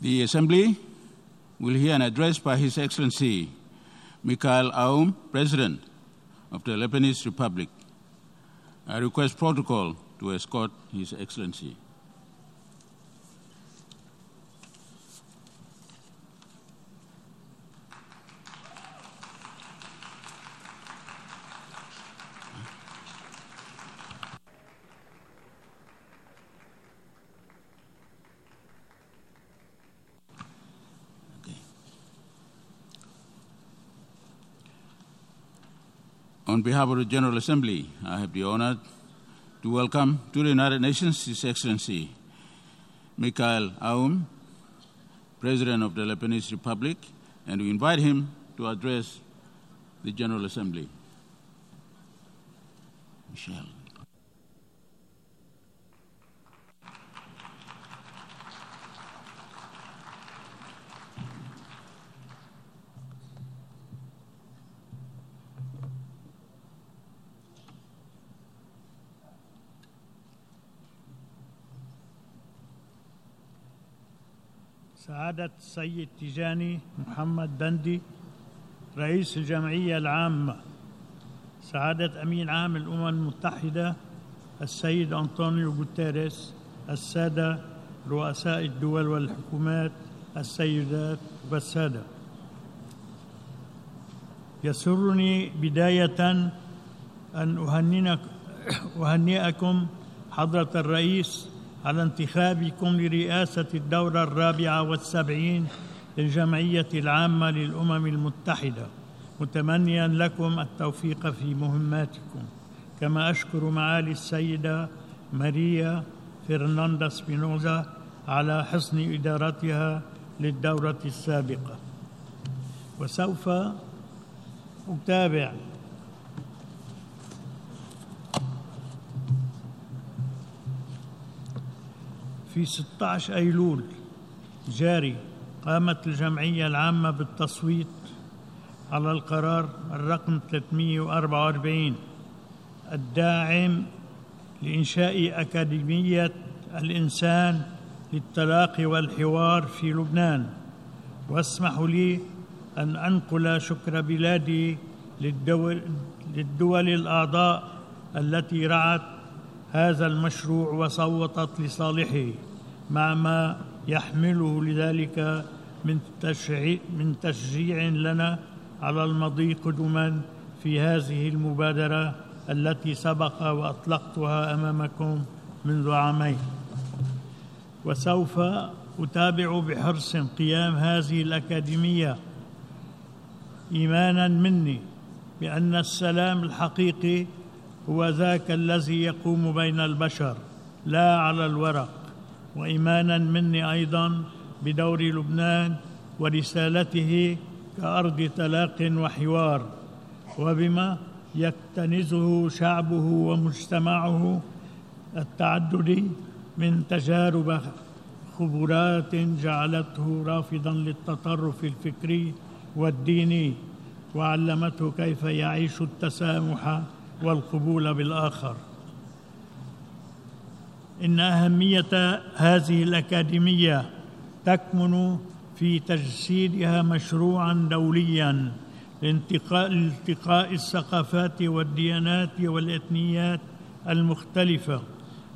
The Assembly will hear an address by His Excellency Mikhail Aoun, President of the Lebanese Republic. I request protocol to escort His Excellency. On behalf of the General Assembly, I have the honor to welcome to the United Nations His Excellency Mikhail Aoun, President of the Lebanese Republic, and we invite him to address the General Assembly. Michelle. سعادة السيد تيجاني محمد بندي رئيس الجمعية العامة سعادة أمين عام الأمم المتحدة السيد أنطونيو غوتيريس السادة رؤساء الدول والحكومات السيدات والسادة. يسرني بداية أن أهنئكم حضرة الرئيس على انتخابكم لرئاسة الدورة الرابعة والسبعين للجمعية العامة للأمم المتحدة. متمنيا لكم التوفيق في مهماتكم. كما أشكر معالي السيدة ماريا فرناندا سبينوزا على حسن إدارتها للدورة السابقة. وسوف أتابع في 16 أيلول. جاري قامت الجمعية العامة بالتصويت على القرار الرقم 344 الداعم لإنشاء أكاديمية الإنسان للتلاقي والحوار في لبنان. واسمحوا لي أن أنقل شكر بلادي للدول, للدول الأعضاء التي رعت هذا المشروع وصوتت لصالحه مع ما يحمله لذلك من تشجيع, من تشجيع لنا على المضي قدما في هذه المبادرة التي سبق وأطلقتها أمامكم منذ عامين. وسوف أتابع بحرص قيام هذه الأكاديمية إيمانا مني بأن السلام الحقيقي هو ذاك الذي يقوم بين البشر لا على الورق. وإيمانا مني أيضا بدور لبنان ورسالته كأرض تلاق وحوار وبما يكتنزه شعبه ومجتمعه التعددي من تجارب خبرات جعلته رافضا للتطرف الفكري والديني وعلمته كيف يعيش التسامح والقبول بالآخر. إن أهمية هذه الأكاديمية تكمن في تجسيدها مشروعا دوليا لانتقاء التقاء الثقافات والديانات والإثنيات المختلفة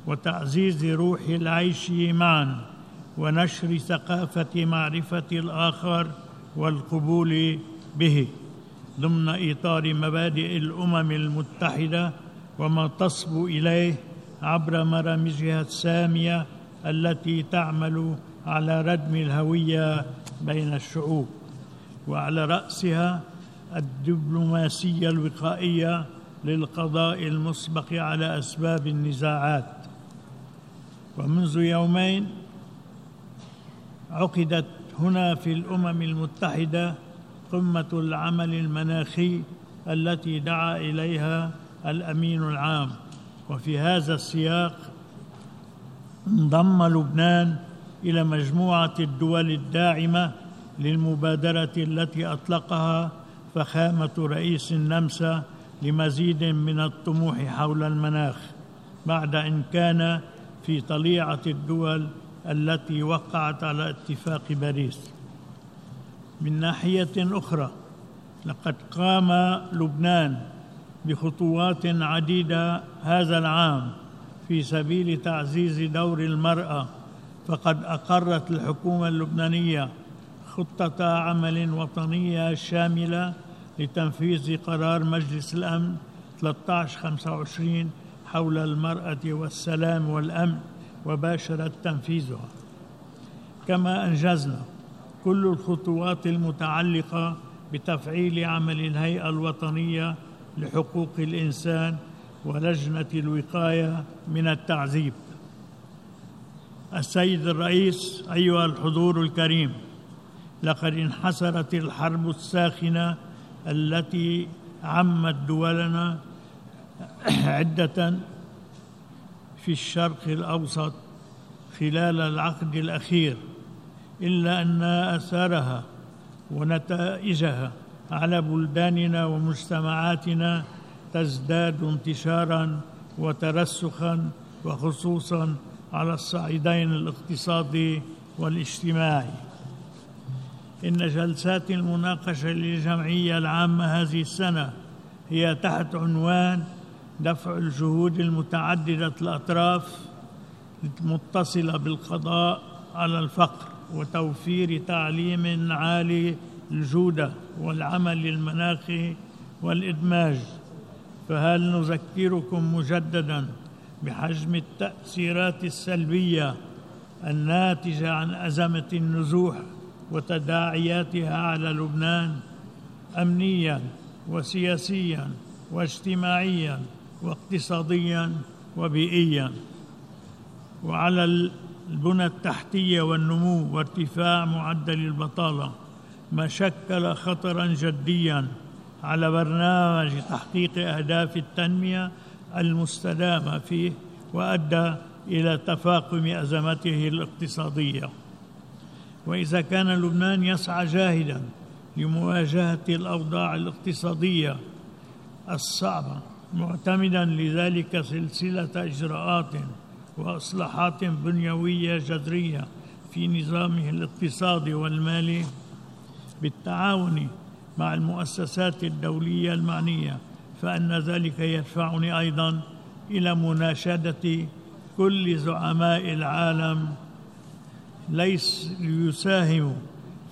وتعزيز روح العيش معا ونشر ثقافة معرفة الآخر والقبول به ضمن إطار مبادئ الأمم المتحدة وما تصبو إليه عبر برامجها السامية التي تعمل على ردم الهوية بين الشعوب وعلى رأسها الدبلوماسية الوقائية للقضاء المسبق على أسباب النزاعات. ومنذ يومين عقدت هنا في الأمم المتحدة قمة العمل المناخي التي دعا إليها الأمين العام. وفي هذا السياق انضم لبنان إلى مجموعة الدول الداعمة للمبادرة التي أطلقها فخامة رئيس النمسا لمزيد من الطموح حول المناخ بعد إن كان في طليعة الدول التي وقعت على اتفاق باريس. من ناحية أخرى لقد قام لبنان بخطوات عديدة هذا العام في سبيل تعزيز دور المرأة. فقد أقرت الحكومة اللبنانية خطة عمل وطنية شاملة لتنفيذ قرار مجلس الأمن 1325 حول المرأة والسلام والأمن وباشرت تنفيذها. كما أنجزنا كل الخطوات المتعلقة بتفعيل عمل الهيئة الوطنية لحقوق الإنسان ولجنة الوقاية من التعذيب. السيد الرئيس أيها الحضور الكريم لقد انحسرت الحرب الساخنة التي عمت دولنا عدة في الشرق الأوسط خلال العقد الأخير إلا أن آثارها ونتائجها على بلداننا ومجتمعاتنا تزداد انتشارا وترسخا وخصوصا على الصعيدين الاقتصادي والاجتماعي. إن جلسات المناقشة للجمعية العامة هذه السنة هي تحت عنوان دفع الجهود المتعددة الأطراف المتصلة بالقضاء على الفقر وتوفير تعليم عالي الجوده والعمل المناخي والإدماج فهل نذكركم مجددا بحجم التأثيرات السلبية الناتجة عن أزمة النزوح وتداعياتها على لبنان امنيا وسياسيا واجتماعيا واقتصاديا وبيئيا؟ وعلى البنى التحتية والنمو وارتفاع معدل البطالة ما شكل خطرا جديا على برنامج تحقيق أهداف التنمية المستدامة فيه وأدى إلى تفاقم أزمته الاقتصادية. وإذا كان لبنان يسعى جاهدا لمواجهة الأوضاع الاقتصادية الصعبة معتمدا لذلك سلسلة إجراءات وإصلاحات بنيوية جذرية في نظامه الاقتصادي والمالي بالتعاون مع المؤسسات الدولية المعنية فإن ذلك يدفعني أيضا إلى مناشدة كل زعماء العالم. ليس ليساهموا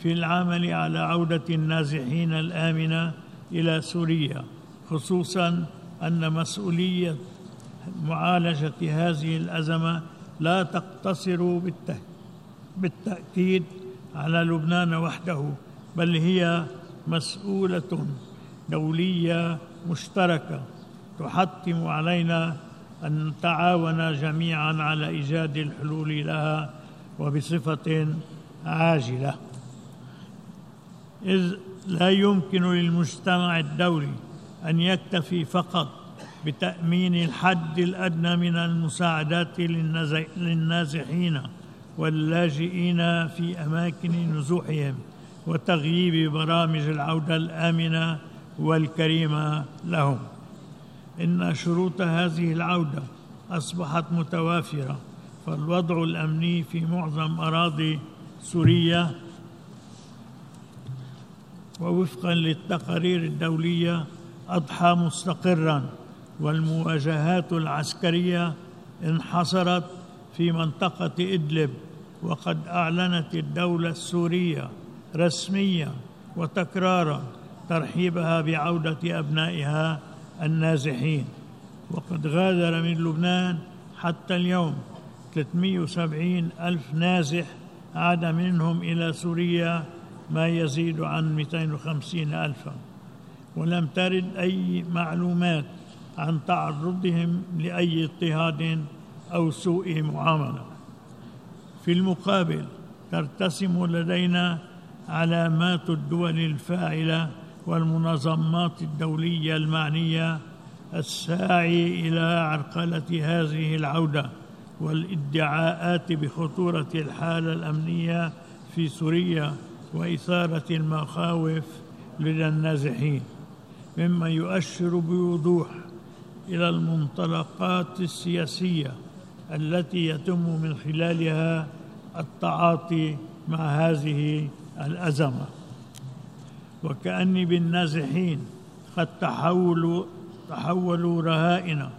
في العمل على عودة النازحين الآمنة إلى سوريا خصوصا أن مسؤولية معالجة هذه الأزمة لا تقتصر بالتأكيد على لبنان وحده. بل هي مسؤولة دولية مشتركة. تحتم علينا أن نتعاون جميعا على إيجاد الحلول لها وبصفة عاجلة. إذ لا يمكن للمجتمع الدولي أن يكتفي فقط بتأمين الحد الأدنى من المساعدات للنازحين واللاجئين في أماكن نزوحهم. وتغييب برامج العودة الآمنة والكريمة لهم. إن شروط هذه العودة أصبحت متوافرة فالوضع الأمني في معظم أراضي سوريا ووفقا للتقارير الدولية أضحى مستقرا والمواجهات العسكرية انحصرت في منطقة إدلب وقد أعلنت الدولة السورية رسميا وتكرارا ترحيبها بعودة أبنائها النازحين. وقد غادر من لبنان حتى اليوم 370 ألف نازح عاد منهم إلى سوريا ما يزيد عن 250 ألفا. ولم ترد أي معلومات عن تعرضهم لأي اضطهاد أو سوء معاملة. في المقابل ترتسم لدينا علامات الدول الفاعلة والمنظمات الدولية المعنية الساعي إلى عرقلة هذه العودة والادعاءات بخطورة الحالة الأمنية في سوريا وإثارة المخاوف لدى النازحين. مما يؤشر بوضوح إلى المنطلقات السياسية التي يتم من خلالها التعاطي مع هذه الأزمة. وكأني بالنازحين قد تحولوا تحولوا رهائن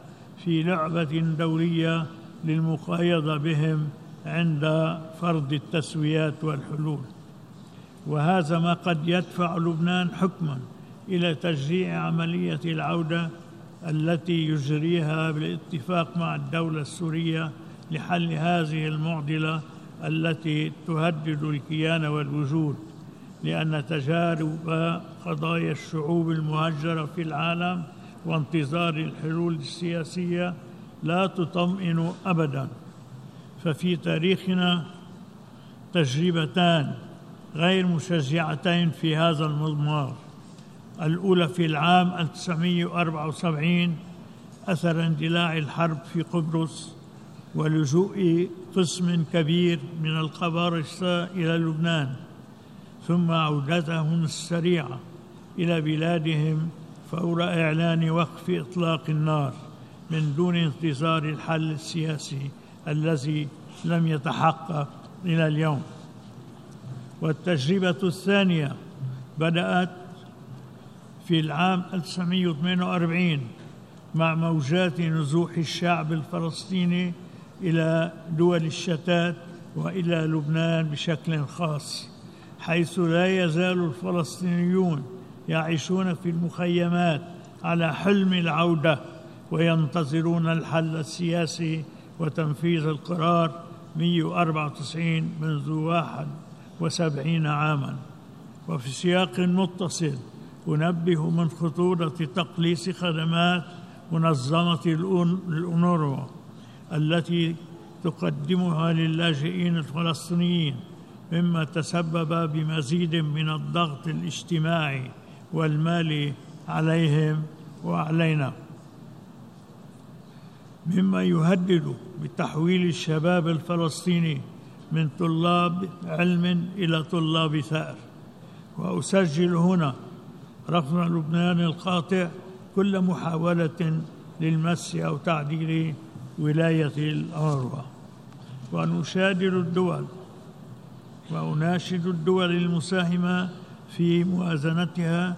في لعبة دولية للمقايضة بهم عند فرض التسويات والحلول. وهذا ما قد يدفع لبنان حكما إلى تشجيع عملية العودة التي يجريها بالاتفاق مع الدولة السورية لحل هذه المعضلة التي تهدد الكيان والوجود لأن تجارب قضايا الشعوب المهجرة في العالم وانتظار الحلول السياسية لا تطمئن ابدا. ففي تاريخنا تجربتان غير مشجعتين في هذا المضمار. الأولى في العام 1974 أثر اندلاع الحرب في قبرص ولجوء قسم كبير من القبارصة إلى لبنان ثم عودتهم السريعة إلى بلادهم فور إعلان وقف إطلاق النار من دون انتظار الحل السياسي الذي لم يتحقق إلى اليوم. والتجربة الثانية بدأت في العام 1948 مع موجات نزوح الشعب الفلسطيني إلى دول الشتات وإلى لبنان بشكل خاص حيث لا يزال الفلسطينيون يعيشون في المخيمات على حلم العودة وينتظرون الحل السياسي وتنفيذ القرار 194 منذ واحد وسبعين عاما. وفي سياق متصل أنبه من خطورة تقليص خدمات منظمة الأونروا التي تقدمها للاجئين الفلسطينيين مما تسبب بمزيد من الضغط الاجتماعي والمالي عليهم وعلينا. مما يهدد بتحويل الشباب الفلسطيني من طلاب علم إلى طلاب ثأر. وأسجل هنا رفض لبنان القاطع كل محاولة للمس أو تعديل ولاية الأروى وأن أشادر الدول. وأناشد الدول المساهمة في موازنتها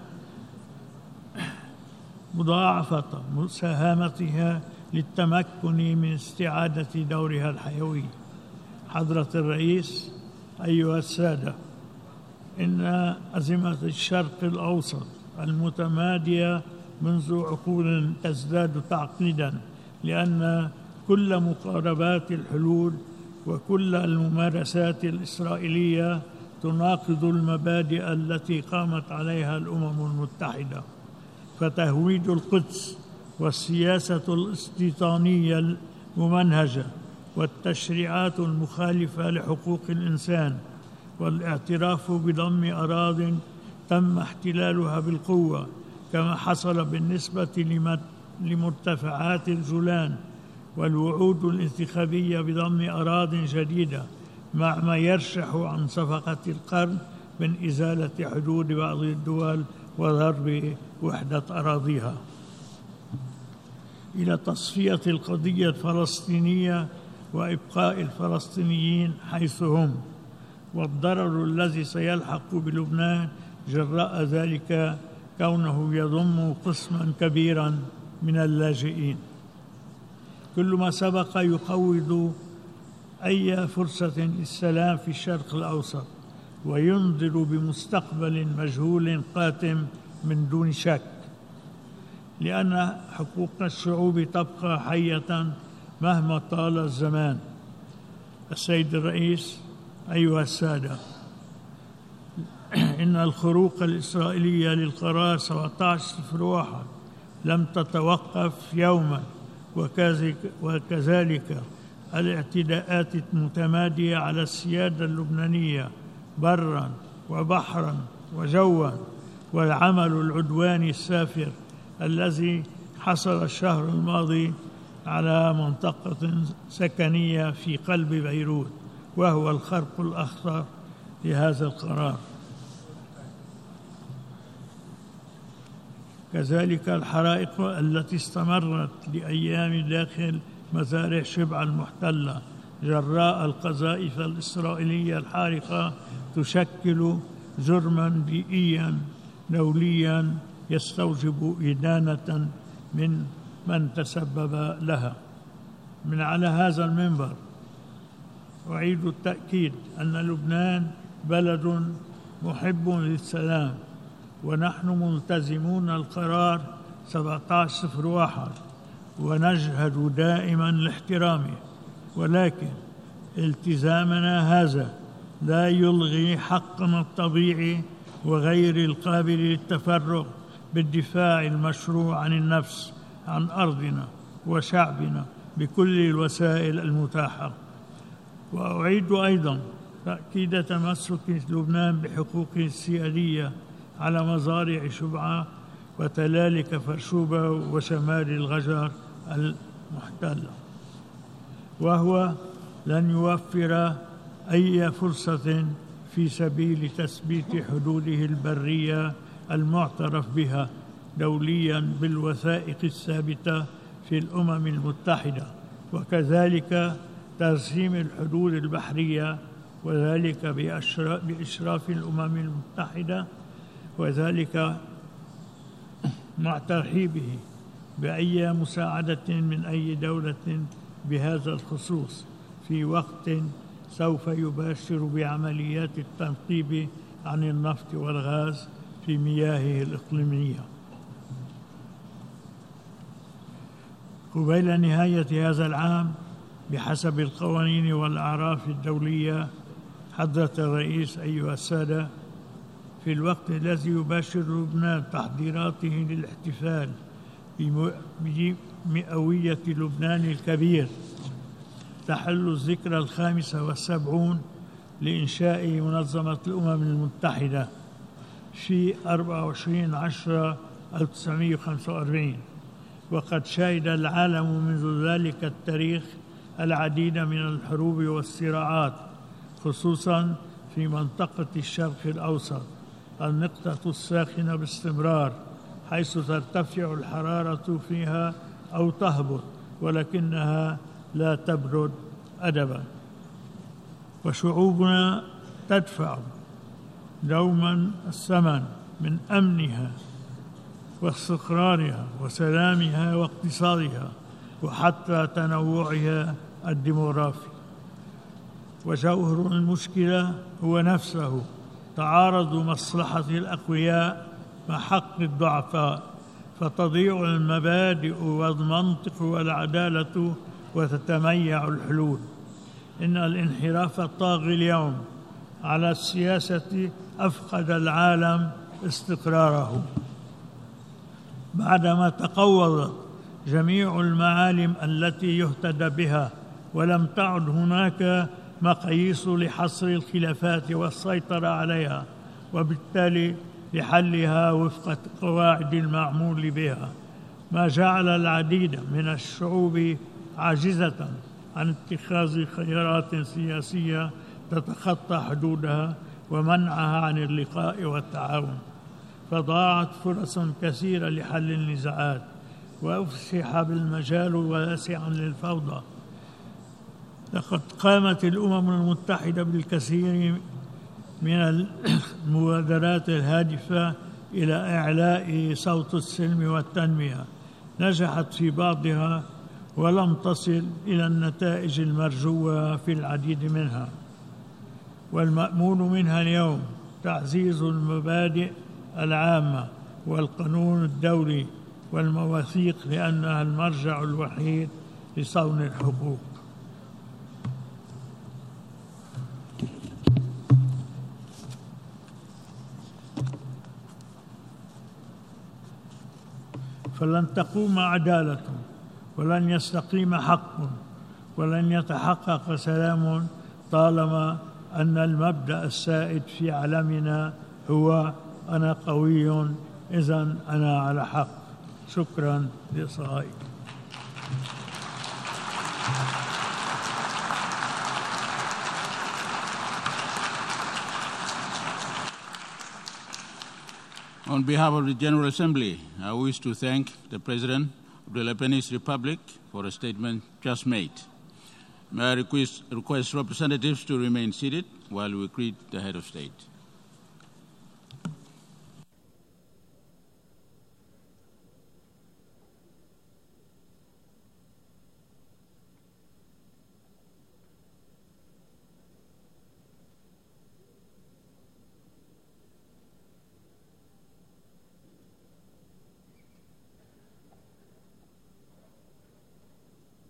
مضاعفة مساهمتها للتمكن من استعادة دورها الحيوي. حضرة الرئيس أيها السادة إن أزمة الشرق الأوسط المتمادية منذ عقود تزداد تعقيدا لأن كل مقاربات الحلول وكل الممارسات الإسرائيلية تناقض المبادئ التي قامت عليها الأمم المتحدة. فتهويد القدس والسياسة الاستيطانية الممنهجة والتشريعات المخالفة لحقوق الإنسان والاعتراف بضم أراض تم احتلالها بالقوة كما حصل بالنسبة لمرتفعات الجولان والوعود الانتخابية بضم أراض جديدة مع ما يرشح عن صفقة القرن من إزالة حدود بعض الدول وضرب وحدة أراضيها. إلى تصفية القضية الفلسطينية وإبقاء الفلسطينيين حيث هم والضرر الذي سيلحق بلبنان جراء ذلك كونه يضم قسما كبيرا من اللاجئين. كل ما سبق يقوض أي فرصة للسلام في الشرق الأوسط وينذر بمستقبل مجهول قاتم من دون شك. لأن حقوق الشعوب تبقى حية مهما طال الزمان. السيد الرئيس أيها السادة إن الخروق الإسرائيلية للقرار 1701 لم تتوقف يوما. وكذلك الاعتداءات المتمادية على السيادة اللبنانية برا وبحرا وجوا والعمل العدواني السافر الذي حصل الشهر الماضي على منطقة سكنية في قلب بيروت وهو الخرق الأخطر لهذا القرار. كذلك الحرائق التي استمرت لأيام داخل مزارع شبع المحتلة جراء القذائف الإسرائيلية الحارقة تشكل جرما بيئيا دوليا يستوجب إدانة من من تسبب لها. من على هذا المنبر أعيد التأكيد أن لبنان بلد محب للسلام. ونحن ملتزمون القرار 1701 ونجهد دائما لاحترامه. ولكن التزامنا هذا لا يلغي حقنا الطبيعي وغير القابل للتفرغ بالدفاع المشروع عن النفس عن أرضنا وشعبنا بكل الوسائل المتاحة. وأعيد أيضا تأكيد تمسك لبنان بحقوقه السياديه على مزارع شبعة وتلالك فرشوبة وشمال الغجر المحتله وهو لن يوفر أي فرصة في سبيل تثبيت حدوده البرية المعترف بها دوليا بالوثائق الثابتة في الأمم المتحدة. وكذلك ترسيم الحدود البحرية وذلك بإشراف الأمم المتحدة وذلك مع ترحيبه بأي مساعدة من أي دولة بهذا الخصوص. في وقت سوف يباشر بعمليات التنقيب عن النفط والغاز في مياهه الإقليمية. قبيل نهاية هذا العام بحسب القوانين والأعراف الدولية حضرة الرئيس أيها السادة في الوقت الذي يباشر لبنان تحضيراته للاحتفال بمئوية لبنان الكبير. تحل الذكرى الخامسة والسبعون لإنشاء منظمة الأمم المتحدة في 24 10 1945 وقد شهد العالم منذ ذلك التاريخ العديد من الحروب والصراعات خصوصا في منطقة الشرق الأوسط. النقطة الساخنة باستمرار حيث ترتفع الحرارة فيها أو تهبط ولكنها لا تبرد أدبا. وشعوبنا تدفع دوما الثمن من أمنها واستقرارها وسلامها واقتصادها وحتى تنوعها الديموغرافي. وجوهر المشكلة هو نفسه تعارض مصلحة الأقوياء مع حق الضعفاء فتضيع المبادئ والمنطق والعدالة وتتميع الحلول. إن الانحراف الطاغي اليوم على السياسة أفقد العالم استقراره. بعدما تقوضت جميع المعالم التي يهتدى بها ولم تعد هناك مقاييس لحصر الخلافات والسيطرة عليها وبالتالي لحلها وفق قواعد المعمول بها. ما جعل العديد من الشعوب عاجزة عن اتخاذ خيارات سياسية تتخطى حدودها ومنعها عن اللقاء والتعاون. فضاعت فرص كثيرة لحل النزاعات وأفسح بالمجال واسعا للفوضى. لقد قامت الأمم المتحدة بالكثير من المبادرات الهادفة إلى إعلاء صوت السلم والتنمية. نجحت في بعضها ولم تصل إلى النتائج المرجوة في العديد منها. والمأمول منها اليوم تعزيز المبادئ العامة والقانون الدولي والمواثيق لأنها المرجع الوحيد لصون الحقوق. فلن تقوم عدالة ولن يستقيم حق ولن يتحقق سلام طالما أن المبدأ السائد في عالمنا هو أنا قوي اذا أنا على حق شكرا لإصغائي. On behalf of the General Assembly, I wish to thank the President of the Lebanese Republic for a statement just made. May I request, request representatives to remain seated while we greet the head of state.